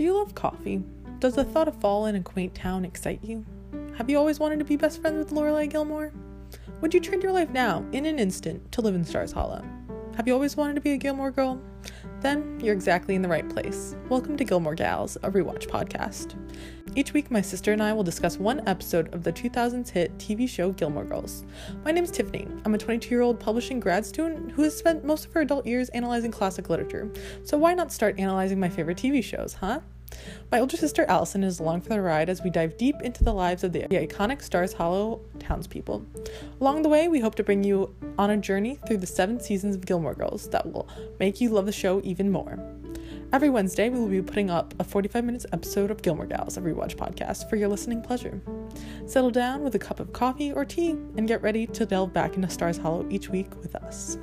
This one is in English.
Do you love coffee? Does the thought of fall in a quaint town excite you? Have you always wanted to be best friends with Lorelai Gilmore? Would you trade your life now, in an instant, to live in Stars Hollow? Have you always wanted to be a Gilmore girl? Then you're exactly in the right place. Welcome to Gilmore Gals, a rewatch podcast. Each week, my sister and I will discuss one episode of the 2000s hit TV show Gilmore Girls. My name is Tiffany. I'm a 22 year old publishing grad student who has spent most of her adult years analyzing classic literature. So why not start analyzing my favorite TV shows, huh? My older sister Allison is along for the ride as we dive deep into the lives of the iconic Stars Hollow townspeople. Along the way, we hope to bring you on a journey through the seven seasons of Gilmore Girls that will make you love the show even more. Every Wednesday, we will be putting up a 45 minutes episode of Gilmore Gals, a rewatch podcast, for your listening pleasure. Settle down with a cup of coffee or tea and get ready to delve back into Stars Hollow each week with us.